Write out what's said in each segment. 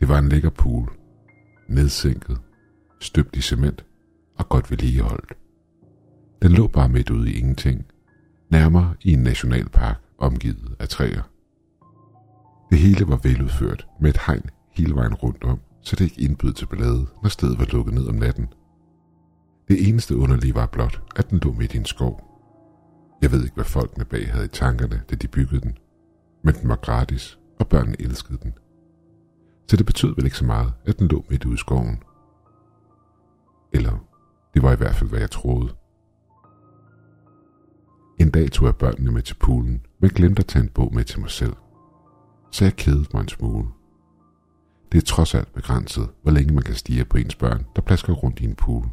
Det var en lækker pool, nedsænket, støbt i cement og godt vedligeholdt. Den lå bare midt ude i ingenting, nærmere i en nationalpark omgivet af træer. Det hele var veludført med et hegn hele vejen rundt om, så det ikke indbød til ballade, når stedet var lukket ned om natten. Det eneste underlige var blot, at den lå midt i en skov. Jeg ved ikke, hvad folkene bag havde i tankerne, da de byggede den, men den var gratis, og børnene elskede den. Så det betød vel ikke så meget, at den lå midt ude i skoven. Eller, det var i hvert fald, hvad jeg troede. En dag tog jeg børnene med til poolen, men glemte at tage en bog med til mig selv. Så jeg kedede mig en smule. Det er trods alt begrænset, hvor længe man kan stige på ens børn, der plasker rundt i en pool.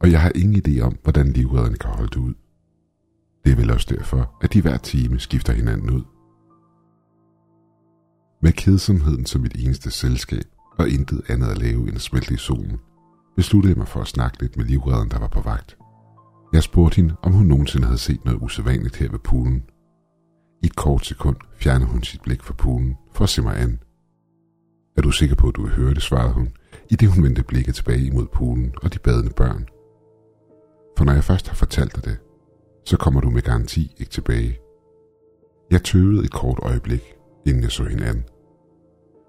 Og jeg har ingen idé om, hvordan livredderne kan holde det ud. Det er vel også derfor, at de hver time skifter hinanden ud. Med kedsomheden som mit eneste selskab, og intet andet at lave end at smelte i solen, besluttede jeg mig for at snakke lidt med livredderen, der var på vagt. Jeg spurgte hende, om hun nogensinde havde set noget usædvanligt her ved poolen. I et kort sekund fjernede hun sit blik fra poolen for at se mig an. Er du sikker på, at du vil høre det, svarede hun, i det hun vendte blikket tilbage imod poolen og de badende børn. For når jeg først har fortalt dig det, så kommer du med garanti ikke tilbage. Jeg tøvede et kort øjeblik, inden jeg så hende an.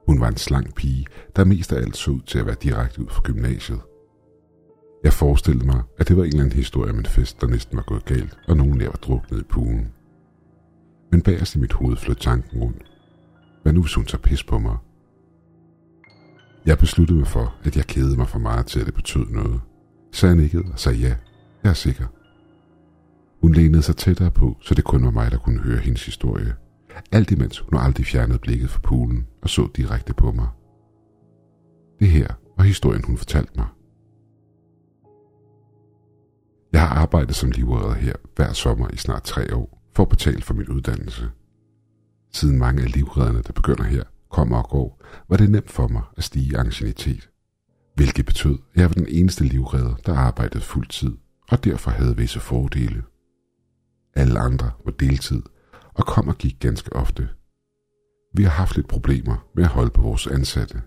Hun var en slank pige, der mest af alt så ud til at være direkte ud fra gymnasiet. Jeg forestillede mig, at det var en eller anden historie om en fest, der næsten var gået galt, og nogen der var druknet i poolen. Men bagerst i mit hoved flød tanken rundt. Hvad nu hvis hun tager pis på mig? Jeg besluttede mig for, at jeg kædede mig for meget til, at det betød noget. Så jeg nikkede og sagde ja. Jeg er sikker. Hun lænede sig tættere på, så det kun var mig, der kunne høre hendes historie. Alt imens hun aldrig fjernede blikket fra poolen og så direkte på mig. Det her var historien, hun fortalte mig. Jeg har arbejdet som livredder her hver sommer i snart tre år for at betale for min uddannelse. Siden mange af livredderne, der begynder her, kommer og går, var det nemt for mig at stige i ancienitet. Hvilket betød, at jeg var den eneste livredder, der arbejdede fuld tid, og derfor havde visse fordele. Alle andre var deltid, og kom og gik ganske ofte. Vi har haft lidt problemer med at holde på vores ansatte.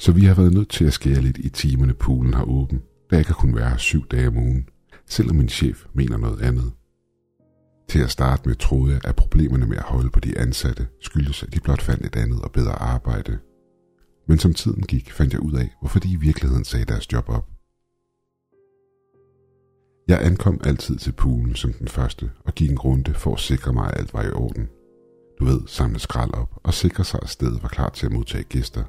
Så vi har været nødt til at skære lidt i timerne poolen har åben, da jeg kan kun være her syv dage om ugen, selvom min chef mener noget andet. Til at starte med troede jeg, at problemerne med at holde på de ansatte skyldes, at de blot fandt et andet og bedre arbejde. Men som tiden gik, fandt jeg ud af, hvorfor de i virkeligheden sagde deres job op. Jeg ankom altid til poolen som den første og gik en runde for at sikre mig, at alt var i orden. Du ved, samle skrald op og sikre sig, at stedet var klar til at modtage gæster.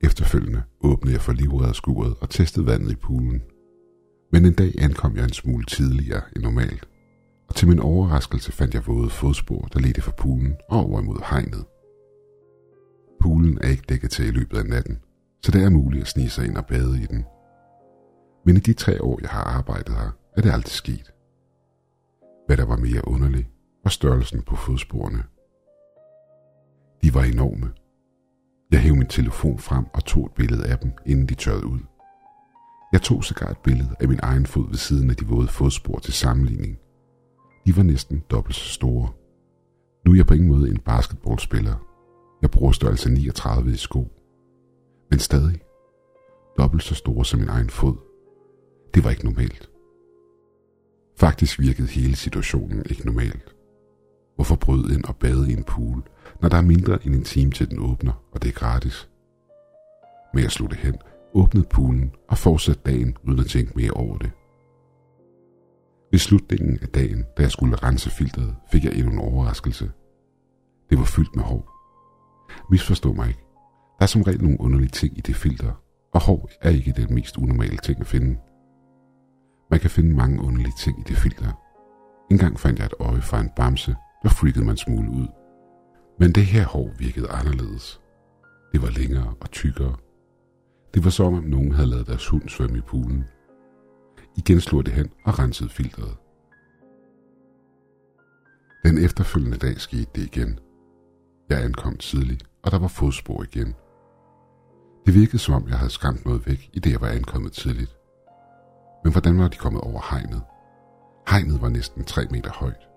Efterfølgende åbnede jeg for livredderskuret og testede vandet i poolen. Men en dag ankom jeg en smule tidligere end normalt, og til min overraskelse fandt jeg våde fodspor, der ledte fra poolen og over imod hegnet. Poolen er ikke dækket til i løbet af natten, så det er muligt at snige sig ind og bade i den – men i de tre år, jeg har arbejdet her, er det aldrig sket. Hvad der var mere underligt, var størrelsen på fodsporene. De var enorme. Jeg hævde min telefon frem og tog et billede af dem, inden de tørrede ud. Jeg tog sågar et billede af min egen fod ved siden af de våde fodspor til sammenligning. De var næsten dobbelt så store. Nu er jeg på ingen måde en basketballspiller. Jeg bruger størrelse 39 i sko. Men stadig dobbelt så store som min egen fod. Det var ikke normalt. Faktisk virkede hele situationen ikke normalt. Hvorfor bryde ind og bade i en pool, når der er mindre end en time til den åbner, og det er gratis? Med at slutte hen, åbnede poolen og fortsatte dagen uden at tænke mere over det. Ved slutningen af dagen, da jeg skulle rense filteret, fik jeg endnu en overraskelse. Det var fyldt med hår. Misforstå mig ikke. Der er som regel nogle underlige ting i det filter, og hår er ikke den mest unormale ting at finde. Man kan finde mange underlige ting i det filter. En gang fandt jeg et øje fra en bamse, der freakede man smule ud. Men det her hår virkede anderledes. Det var længere og tykkere. Det var som om nogen havde lavet deres hund svømme i poolen. Igen slog det hen og rensede filteret. Den efterfølgende dag skete det igen. Jeg ankom tidligt, og der var fodspor igen. Det virkede som om, jeg havde skræmt noget væk, i det jeg var ankommet tidligt. Men hvordan var de kommet over hegnet? Hegnet var næsten 3 meter højt.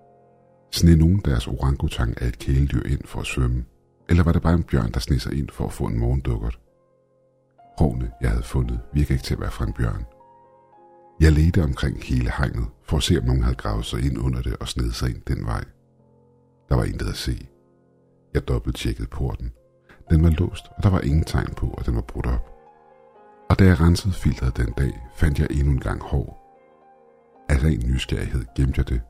Sned nogen deres orangutang af et kæledyr ind for at svømme, eller var det bare en bjørn, der sned sig ind for at få en morgendukkert? Hårene, jeg havde fundet, virker ikke til at være fra en bjørn. Jeg ledte omkring hele hegnet, for at se, om nogen havde gravet sig ind under det og sned sig ind den vej. Der var intet at se. Jeg dobbelttjekkede porten. Den var låst, og der var ingen tegn på, at den var brudt op. Og da jeg rensede filteret den dag, fandt jeg endnu en gang hår. Af ren nysgerrighed gemte jeg det,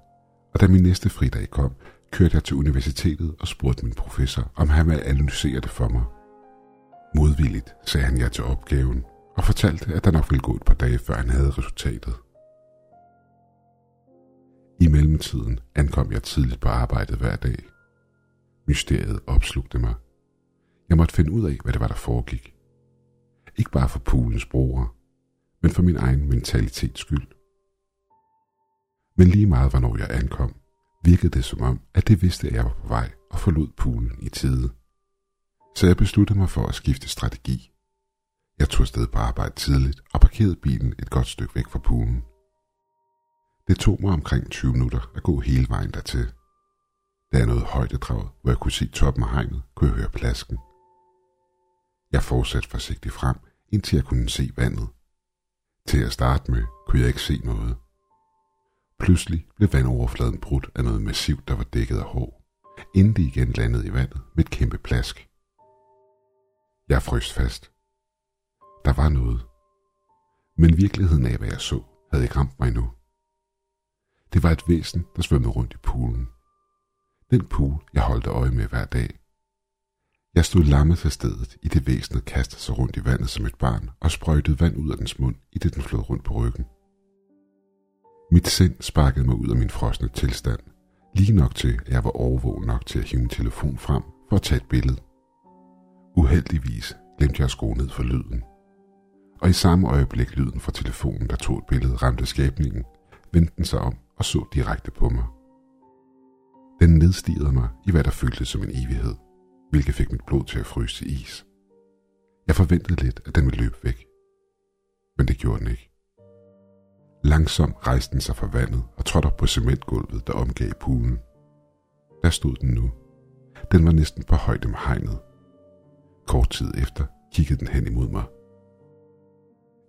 og da min næste fridag kom, kørte jeg til universitetet og spurgte min professor, om han ville analysere det for mig. Modvilligt sagde han ja til opgaven og fortalte, at der nok ville gå et par dage, før han havde resultatet. I mellemtiden ankom jeg tidligt på arbejdet hver dag. Mysteriet opslugte mig. Jeg måtte finde ud af, hvad det var, der foregik. Ikke bare for poolens brugere, men for min egen mentalitets skyld. Men lige meget, hvornår jeg ankom, virkede det som om, at det vidste, at jeg var på vej og forlod poolen i tide. Så jeg besluttede mig for at skifte strategi. Jeg tog afsted på arbejde tidligt og parkerede bilen et godt stykke væk fra poolen. Det tog mig omkring 20 minutter at gå hele vejen dertil. Da jeg nåede højdedraget, hvor jeg kunne se toppen af hegnet, kunne jeg høre plasken. Jeg fortsatte forsigtigt frem, indtil jeg kunne se vandet. Til at starte med kunne jeg ikke se noget. Pludselig blev vandoverfladen brudt af noget massivt, der var dækket af hår, inden det igen landede i vandet med et kæmpe plask. Jeg frøs fast. Der var noget. Men virkeligheden af, hvad jeg så, havde ikke ramt mig endnu. Det var et væsen, der svømmede rundt i poolen. Den pool, jeg holdt øje med hver dag. Jeg stod lammet til stedet, i det væsenet kastede sig rundt i vandet som et barn og sprøjtede vand ud af dens mund, i det den flød rundt på ryggen. Mit sind sparkede mig ud af min frosne tilstand, lige nok til, at jeg var overvågen nok til at hive min telefon frem for at tage et billede. Uheldigvis glemte jeg at skrue ned for lyden. Og i samme øjeblik lyden fra telefonen, der tog et billede, ramte skabningen, vendte den sig om og så direkte på mig. Den nedstigede mig i hvad der føltes som en evighed, hvilket fik mit blod til at fryse til is. Jeg forventede lidt, at den ville løbe væk. Men det gjorde den ikke. Langsomt rejste den sig fra vandet og trådte op på cementgulvet, der omgav poolen. Der stod den nu. Den var næsten på højde med hegnet. Kort tid efter kiggede den hen imod mig.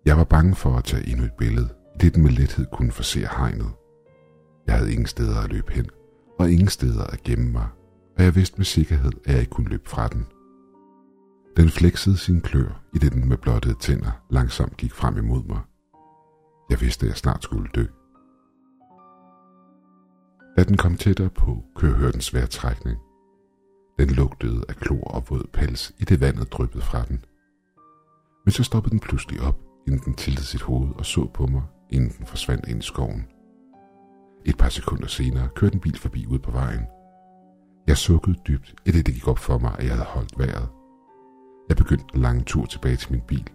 Jeg var bange for at tage endnu et billede, i det den med lethed kunne forse hegnet. Jeg havde ingen steder at løbe hen, og ingen steder at gemme mig, og jeg vidste med sikkerhed, at jeg ikke kunne løbe fra den. Den fleksede sin klør, i det den med blottede tænder langsomt gik frem imod mig. Jeg vidste, at jeg snart skulle dø. Da den kom tættere på, kunne jeg høre den svære trækning. Den lugtede af klor og våd pels, i det vandet dryppede fra den. Men så stoppede den pludselig op, inden den tiltede sit hoved og så på mig, inden den forsvandt ind i skoven. Et par sekunder senere kørte en bil forbi ud på vejen. Jeg sukkede dybt, i det gik op for mig, at jeg havde holdt vejret. Jeg begyndte en lang tur tilbage til min bil.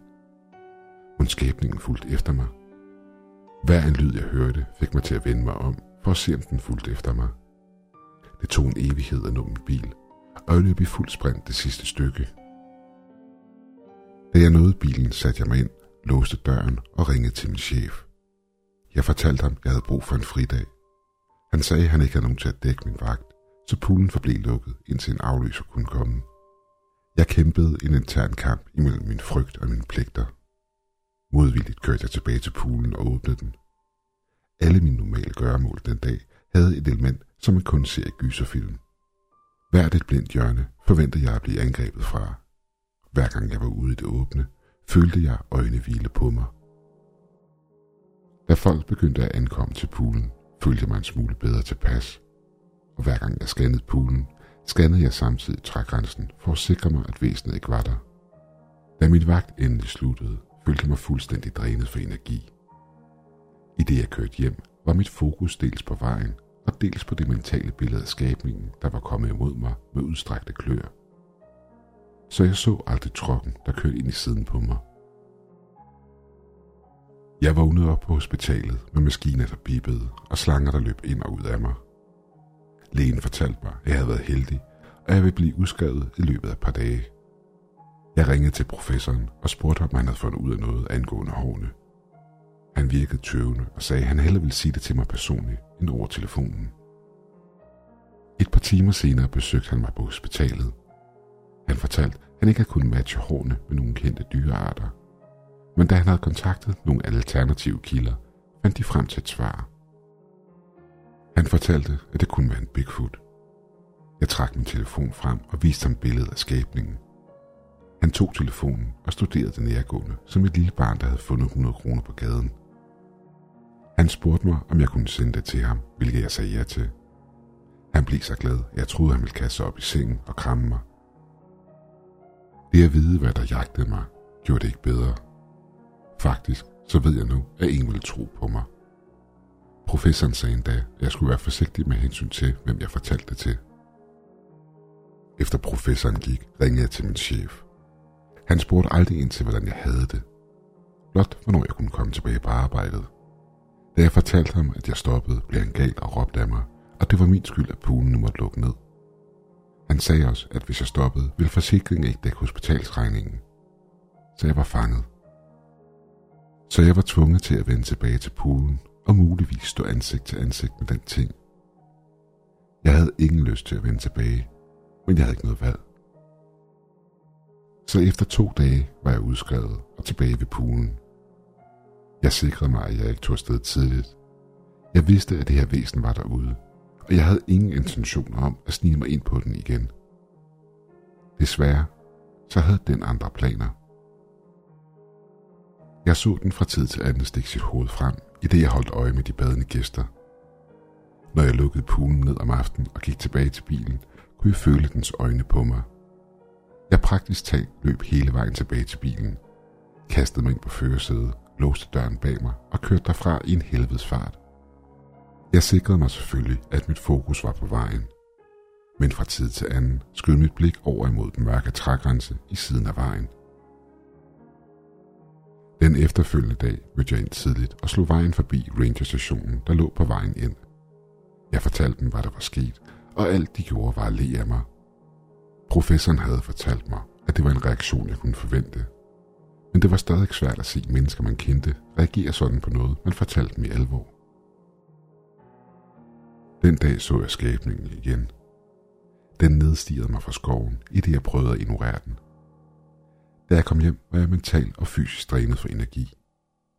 Hun skæbningen fulgte efter mig. Hver en lyd, jeg hørte, fik mig til at vende mig om, for at se, om den fulgte efter mig. Det tog en evighed at nå min bil, og jeg løb i fuld sprint det sidste stykke. Da jeg nåede bilen, satte jeg mig ind, låste døren og ringede til min chef. Jeg fortalte ham, at jeg havde brug for en fridag. Han sagde, at han ikke havde nogen til at dække min vagt, så poolen forblev lukket, indtil en afløser kunne komme. Jeg kæmpede en intern kamp imellem min frygt og mine pligter. Modvilligt kørte jeg tilbage til poolen og åbnede den. Alle mine normale gøremål den dag havde et element, som man kun ser i gyserfilm. Hvert et blindt hjørne forventede jeg at blive angrebet fra. Hver gang jeg var ude i det åbne, følte jeg øjne hvile på mig. Da folk begyndte at ankomme til poolen, følte jeg mig en smule bedre tilpas. Og hver gang jeg scannede poolen, scannede jeg samtidig trægrænsen for at sikre mig, at væsenet ikke var der. Da min vagt endelig sluttede, følte jeg mig fuldstændig drænet for energi. I det jeg kørte hjem, var mit fokus dels på vejen og dels på det mentale billede af skabningen, der var kommet imod mig med udstrakte klør. Så jeg så aldrig trokken, der kørte ind i siden på mig. Jeg vågnede op på hospitalet med maskiner, der bippede, og slanger, der løb ind og ud af mig. Lægen fortalte mig, at jeg havde været heldig, og jeg ville blive udskrevet i løbet af et par dage. Jeg ringede til professoren og spurgte, om han havde fundet ud af noget angående hårene. Han virkede tøvende og sagde, at han hellere ville sige det til mig personligt end over telefonen. Et par timer senere besøgte han mig på hospitalet. Han fortalte, at han ikke havde kunnet matche hårene med nogle kendte dyrearter. Men da han havde kontaktet nogle alternative kilder, fandt de frem til et svar. Han fortalte, at det kunne være en Bigfoot. Jeg trak min telefon frem og viste ham billedet af skabningen. Han tog telefonen og studerede den nærgående som et lille barn, der havde fundet 100 kroner på gaden. Han spurgte mig, om jeg kunne sende det til ham, hvilket jeg sagde ja til. Han blev så glad, at jeg troede, han ville kaste sig op i sengen og kramme mig. Det at vide, hvad der jagtede mig, gjorde det ikke bedre. Faktisk, så ved jeg nu, at ingen ville tro på mig. Professoren sagde endda, at jeg skulle være forsigtig med hensyn til, hvem jeg fortalte det til. Efter professoren gik, ringede jeg til min chef. Han spurgte aldrig ind til, hvordan jeg havde det. Blot, hvornår jeg kunne komme tilbage på arbejdet. Da jeg fortalte ham, at jeg stoppede, blev han gal og råbte af mig, og det var min skyld, at poolen nu måtte lukke ned. Han sagde også, at hvis jeg stoppede, ville forsikringen ikke dække hospitalsregningen. Så jeg var fanget. Så jeg var tvunget til at vende tilbage til poolen og muligvis stå ansigt til ansigt med den ting. Jeg havde ingen lyst til at vende tilbage, men jeg havde ikke noget valg. Så efter to dage var jeg udskrevet og tilbage ved poolen. Jeg sikrede mig, at jeg ikke tog afsted tidligt. Jeg vidste, at det her væsen var derude, og jeg havde ingen intention om at snige mig ind på den igen. Desværre, så havde den andre planer. Jeg så den fra tid til anden stikke sit hoved frem, i det jeg holdt øje med de badende gæster. Når jeg lukkede poolen ned om aftenen og gik tilbage til bilen, kunne jeg føle dens øjne på mig. Jeg praktisk talt løb hele vejen tilbage til bilen, kastede mig ind på førersædet, låste døren bag mig og kørte derfra i en helvedes fart. Jeg sikrede mig selvfølgelig, at mit fokus var på vejen. Men fra tid til anden skød mit blik over imod den mørke trægrænse i siden af vejen. Den efterfølgende dag mødte jeg ind tidligt og slog vejen forbi rangerstationen, der lå på vejen ind. Jeg fortalte dem, hvad der var sket, og alt de gjorde var at le af mig. Professoren havde fortalt mig, at det var en reaktion, jeg kunne forvente. Men det var stadig svært at se mennesker, man kendte, reagere sådan på noget, man fortalte dem i alvor. Den dag så jeg skabningen igen. Den nedstigede mig fra skoven, i det jeg prøvede at ignorere den. Da jeg kom hjem, var jeg mentalt og fysisk drænet for energi.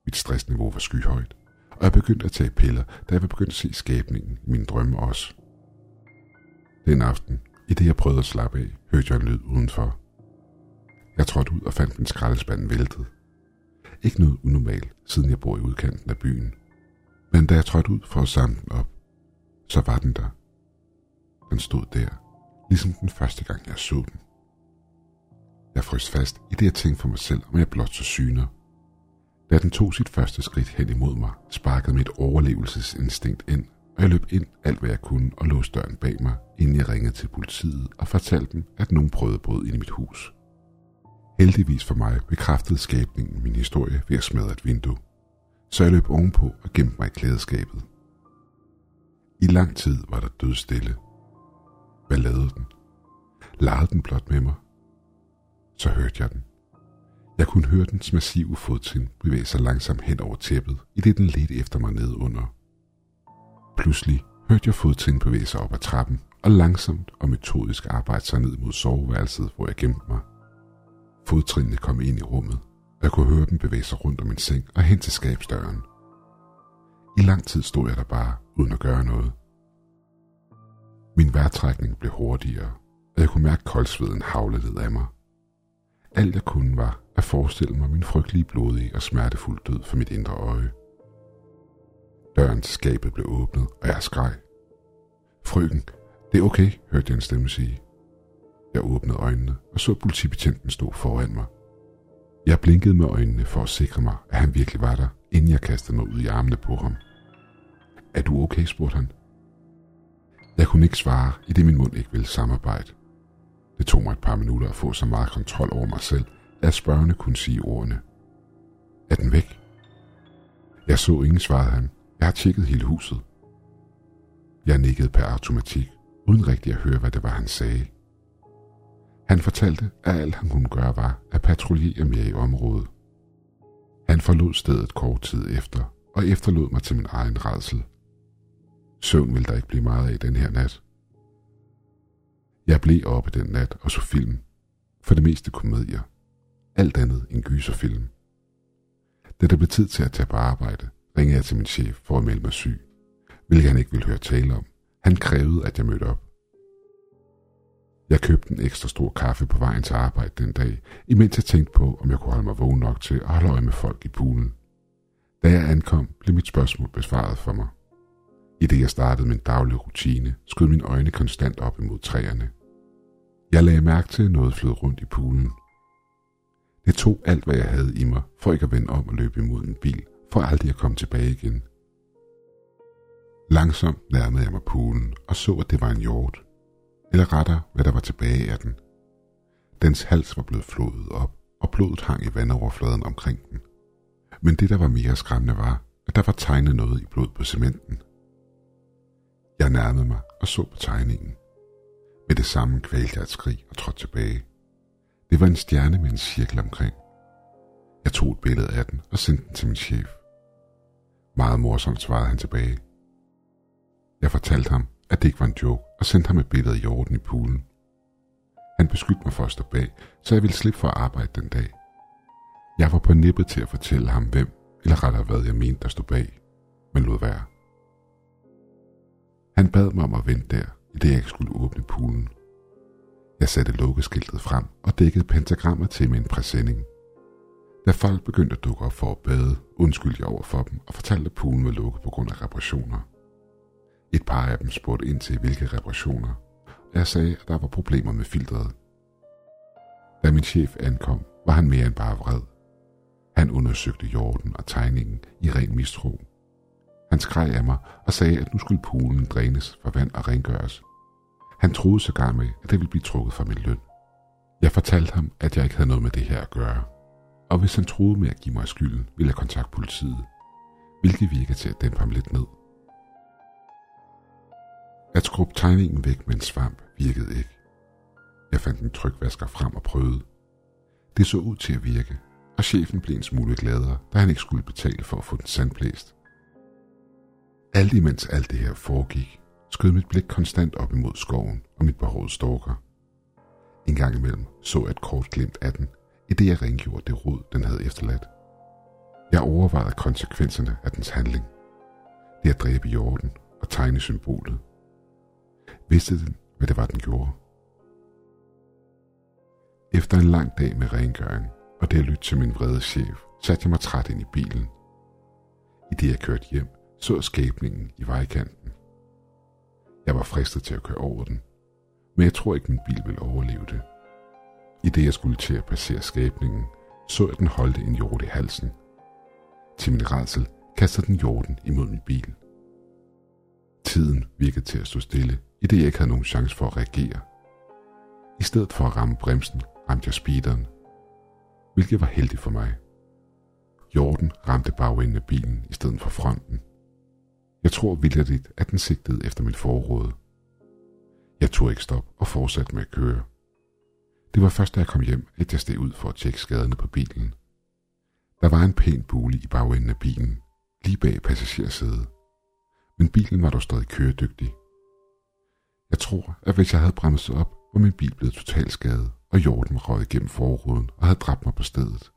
Mit stressniveau var skyhøjt, og jeg begyndte at tage piller, da jeg var begyndt at se skabningen i mine drømme også. Den aften, i det jeg prøvede at slappe af, hørte jeg en lyd udenfor. Jeg trådte ud og fandt min skraldespand væltet. Ikke noget unormalt, siden jeg bor i udkanten af byen. Men da jeg trådte ud for at samle den op, så var den der. Den stod der, ligesom den første gang jeg så den. Jeg frøs fast i det, jeg tænkte for mig selv, om jeg blot så syner. Da den tog sit første skridt hen imod mig, sparkede mit overlevelsesinstinkt ind, og jeg løb ind alt, hvad jeg kunne, og låste døren bag mig, inden jeg ringede til politiet og fortalte dem, at nogen prøvede brød ind i mit hus. Heldigvis for mig bekræftede skabningen min historie ved at smadre et vindue, så jeg løb ovenpå og gemte mig i klædeskabet. I lang tid var der død stille. Hvad lavede den? Legede den blot med mig? Så hørte jeg den. Jeg kunne høre dens massive fodtrin bevæge sig langsomt hen over tæppet, i det den ledte efter mig ned under. Pludselig hørte jeg fodtrin bevæge sig op ad trappen, og langsomt og metodisk arbejde sig ned mod soveværelset, hvor jeg gemte mig. Fodtrinene kom ind i rummet, og jeg kunne høre dem bevæge sig rundt om min seng og hen til skabsdøren. I lang tid stod jeg der bare, uden at gøre noget. Min vejrtrækning blev hurtigere, og jeg kunne mærke koldsveden havle ned af mig. Alt jeg kunne var at forestille mig min frygtelige blodige og smertefulde død for mit indre øje. Døren til skabet blev åbnet, og jeg skreg. Frøken, det er okay, hørte jeg en stemme sige. Jeg åbnede øjnene og så politibetjenten stå foran mig. Jeg blinkede med øjnene for at sikre mig, at han virkelig var der, inden jeg kastede mig ud i armene på ham. Er du okay, spurgte han. Jeg kunne ikke svare, i det min mund ikke ville samarbejde. Det tog mig et par minutter at få så meget kontrol over mig selv, at spørgende kunne sige ordene. Er den væk? Jeg så ingen, svarede han. Jeg har tjekket hele huset. Jeg nikkede per automatik, uden rigtig at høre, hvad det var, han sagde. Han fortalte, at alt han kunne gøre var at patruljere mere i området. Han forlod stedet kort tid efter, og efterlod mig til min egen redsel. Søvn ville der ikke blive meget af den her nat. Jeg blev oppe den nat og så film. For det meste komedier. Alt andet en gyserfilm. Da det blev tid til at tage på arbejde, ringede jeg til min chef for at melde mig syg, hvilket han ikke ville høre tale om. Han krævede, at jeg mødte op. Jeg købte en ekstra stor kaffe på vejen til arbejde den dag, imens jeg tænkte på, om jeg kunne holde mig vågen nok til at holde øje med folk i poolen. Da jeg ankom, blev mit spørgsmål besvaret for mig. I det jeg startede min daglige rutine, skød mine øjne konstant op imod træerne. Jeg lagde mærke til, at noget flød rundt i poolen. Det tog alt, hvad jeg havde i mig, for ikke at vende om og løbe imod en bil, for aldrig at komme tilbage igen. Langsomt nærmede jeg mig poolen og så, at det var en hjort. Eller rettere, hvad der var tilbage af den. Dens hals var blevet flået op, og blodet hang i vandoverfladen omkring den. Men det, der var mere skræmmende, var, at der var tegnet noget i blod på cementen. Jeg nærmede mig og så på tegningen. Med det samme kvalte jeg et skrig og trådte tilbage. Det var en stjerne med en cirkel omkring. Jeg tog et billede af den og sendte den til min chef. Meget morsomt svarede han tilbage. Jeg fortalte ham, at det ikke var en joke, og sendte ham et billede af jorden i poolen. Han beskyldte mig for at stå bag, så jeg ville slippe for at arbejde den dag. Jeg var på nippet til at fortælle ham, hvem, eller rettere hvad jeg mente, der stod bag, men lod være. Han bad mig om at vente der, i det jeg ikke skulle åbne poolen. Jeg satte lukkeskiltet frem og dækkede pentagrammer til med en præsending. Da folk begyndte at dukke op for at bade, undskyldte jeg over for dem og fortalte, at poolen var lukket på grund af reparationer. Et par af dem spurgte ind til, hvilke reparationer, og jeg sagde, at der var problemer med filtret. Da min chef ankom, var han mere end bare vred. Han undersøgte jorden og tegningen i ren mistro. Han skreg af mig og sagde, at nu skulle poolen drænes for vand og rengøres. Han troede sågar med, at det ville blive trukket fra min løn. Jeg fortalte ham, at jeg ikke havde noget med det her at gøre. Og hvis han troede med at give mig skylden, ville jeg kontakte politiet. Hvilket virkede til at dæmpe ham lidt ned. At skrubbe tegningen væk med en svamp virkede ikke. Jeg fandt en trykvasker frem og prøvede. Det så ud til at virke, og chefen blev en smule gladere, da han ikke skulle betale for at få den sandblæst. Alt imens alt det her foregik, skød mit blik konstant op imod skoven og mit behov stalker. En gang imellem så jeg et kort glimt af den, i det jeg rengjorde det rod, den havde efterladt. Jeg overvejede konsekvenserne af dens handling. Det at dræbe jorden og tegne symbolet. Vidste den, hvad det var, den gjorde? Efter en lang dag med rengøring og det at lytte til min vrede chef, satte jeg mig træt ind i bilen. I det jeg kørte hjem, så skæbningen i vejkanten. Jeg var fristet til at køre over den, men jeg tror ikke, min bil ville overleve det. I det jeg skulle til at passere skæbningen, så jeg den holde en jord i halsen. Til min redsel kastede den jorden imod min bil. Tiden virkede til at stå stille, i det jeg ikke havde nogen chance for at reagere. I stedet for at ramme bremsen, ramte jeg speederen, hvilket var heldigt for mig. Jorden ramte bagenden af bilen i stedet for fronten. Jeg tror vildt, at den sigtede efter mit forråd. Jeg tog ikke stop og fortsatte med at køre. Det var først, da jeg kom hjem, at jeg steg ud for at tjekke skaderne på bilen. Der var en pæn bule i bagenden af bilen, lige bag passagersædet. Men bilen var dog stadig køredygtig. Jeg tror, at hvis jeg havde bremset op, var min bil blevet totalt skadet, og jorden røg gennem forruden og havde dræbt mig på stedet.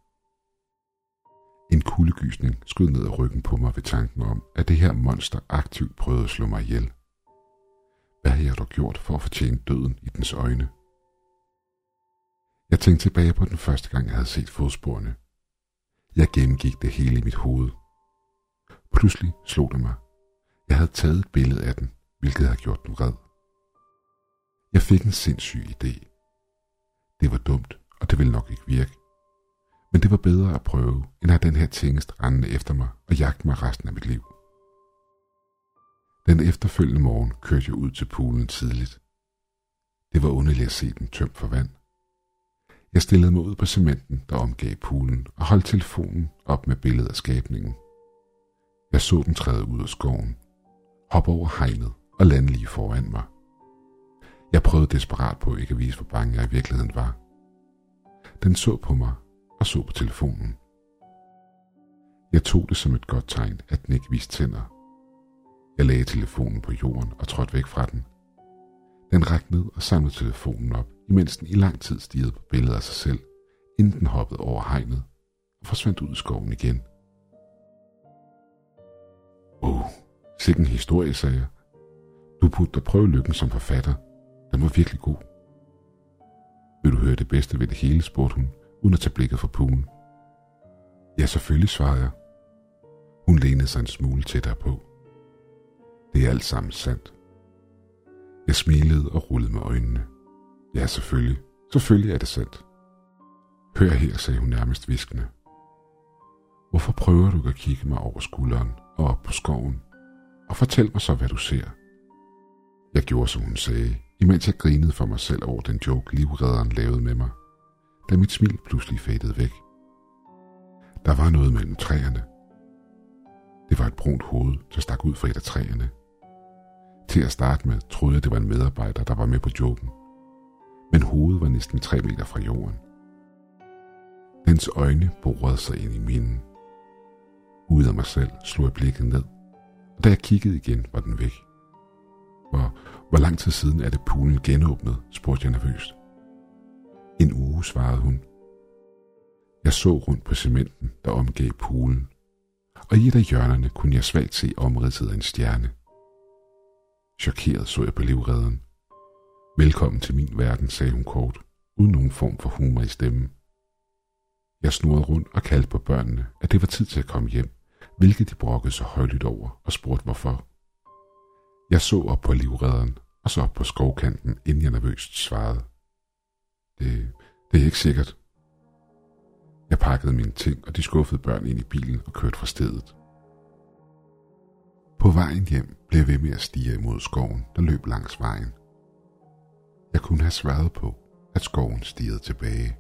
En kuldegysning skød ned ad ryggen på mig ved tanken om, at det her monster aktivt prøvede at slå mig ihjel. Hvad havde jeg dog gjort for at fortjene døden i dens øjne? Jeg tænkte tilbage på den første gang, jeg havde set fodsporene. Jeg gennemgik det hele i mit hoved. Pludselig slog det mig. Jeg havde taget et billede af den, hvilket havde gjort den red. Jeg fik en sindssyg idé. Det var dumt, og det ville nok ikke virke. Men det var bedre at prøve, end at have den her tingest rendende efter mig og jagte mig resten af mit liv. Den efterfølgende morgen kørte jeg ud til poolen tidligt. Det var underligt at se den tømt for vand. Jeg stillede mig ud på cementen, der omgav poolen, og holdt telefonen op med billedet af skabningen. Jeg så den træde ud af skoven, hoppe over hegnet og lande lige foran mig. Jeg prøvede desperat på ikke at vise, hvor bange jeg i virkeligheden var. Den så på mig og så på telefonen. Jeg tog det som et godt tegn, at den ikke viste tænder. Jeg lagde telefonen på jorden og trådte væk fra den. Den rakte ned og samlede telefonen op, imens den i lang tid stirrede på billedet af sig selv, inden den hoppede over hegnet og forsvandt ud i skoven igen. Åh, oh, sikke en historie, sagde jeg. Du burde da prøve lykken som forfatter. Den var virkelig god. Vil du høre det bedste ved det hele, spurgte hun, uden at tage blikket fra puen. Ja, selvfølgelig, svarede jeg. Hun lænede sig en smule tættere på. Det er alt sammen sandt. Jeg smilede og rullede med øjnene. Ja, selvfølgelig. Selvfølgelig er det sandt. Hør her, sagde hun nærmest viskende. Hvorfor prøver du ikke at kigge mig over skulderen og op på skoven? Og fortæl mig så, hvad du ser. Jeg gjorde, som hun sagde, imens jeg grinede for mig selv over den joke, livredderen lavede med mig, da mit smil pludselig fadede væk. Der var noget mellem træerne. Det var et brunt hoved, der stak ud fra et af træerne. Til at starte med troede jeg, det var en medarbejder, der var med på joken. Men hovedet var næsten tre meter fra jorden. Dens øjne borede sig ind i mine. Ud af mig selv slog jeg blikket ned, og da jeg kiggede igen, var den væk. Hvor, hvor lang tid siden er det poolen genåbnet, spurgte jeg nervøst. En uge, svarede hun. Jeg så rundt på cementen, der omgav poolen, og i et af hjørnerne kunne jeg svagt se omridset af en stjerne. Chokeret så jeg på livredderen. Velkommen til min verden, sagde hun kort, uden nogen form for humor i stemmen. Jeg snurrede rundt og kaldte på børnene, at det var tid til at komme hjem, hvilket de brokkede så højlydt over og spurgte hvorfor. Jeg så op på livredderen og så op på skovkanten, inden jeg nervøst svarede. Det, det er ikke sikkert. Jeg pakkede mine ting, og de skuffede børn ind i bilen og kørte fra stedet. På vejen hjem blev jeg ved med at stige imod skoven, der løb langs vejen. Jeg kunne have sværet på, at skoven stirrede tilbage.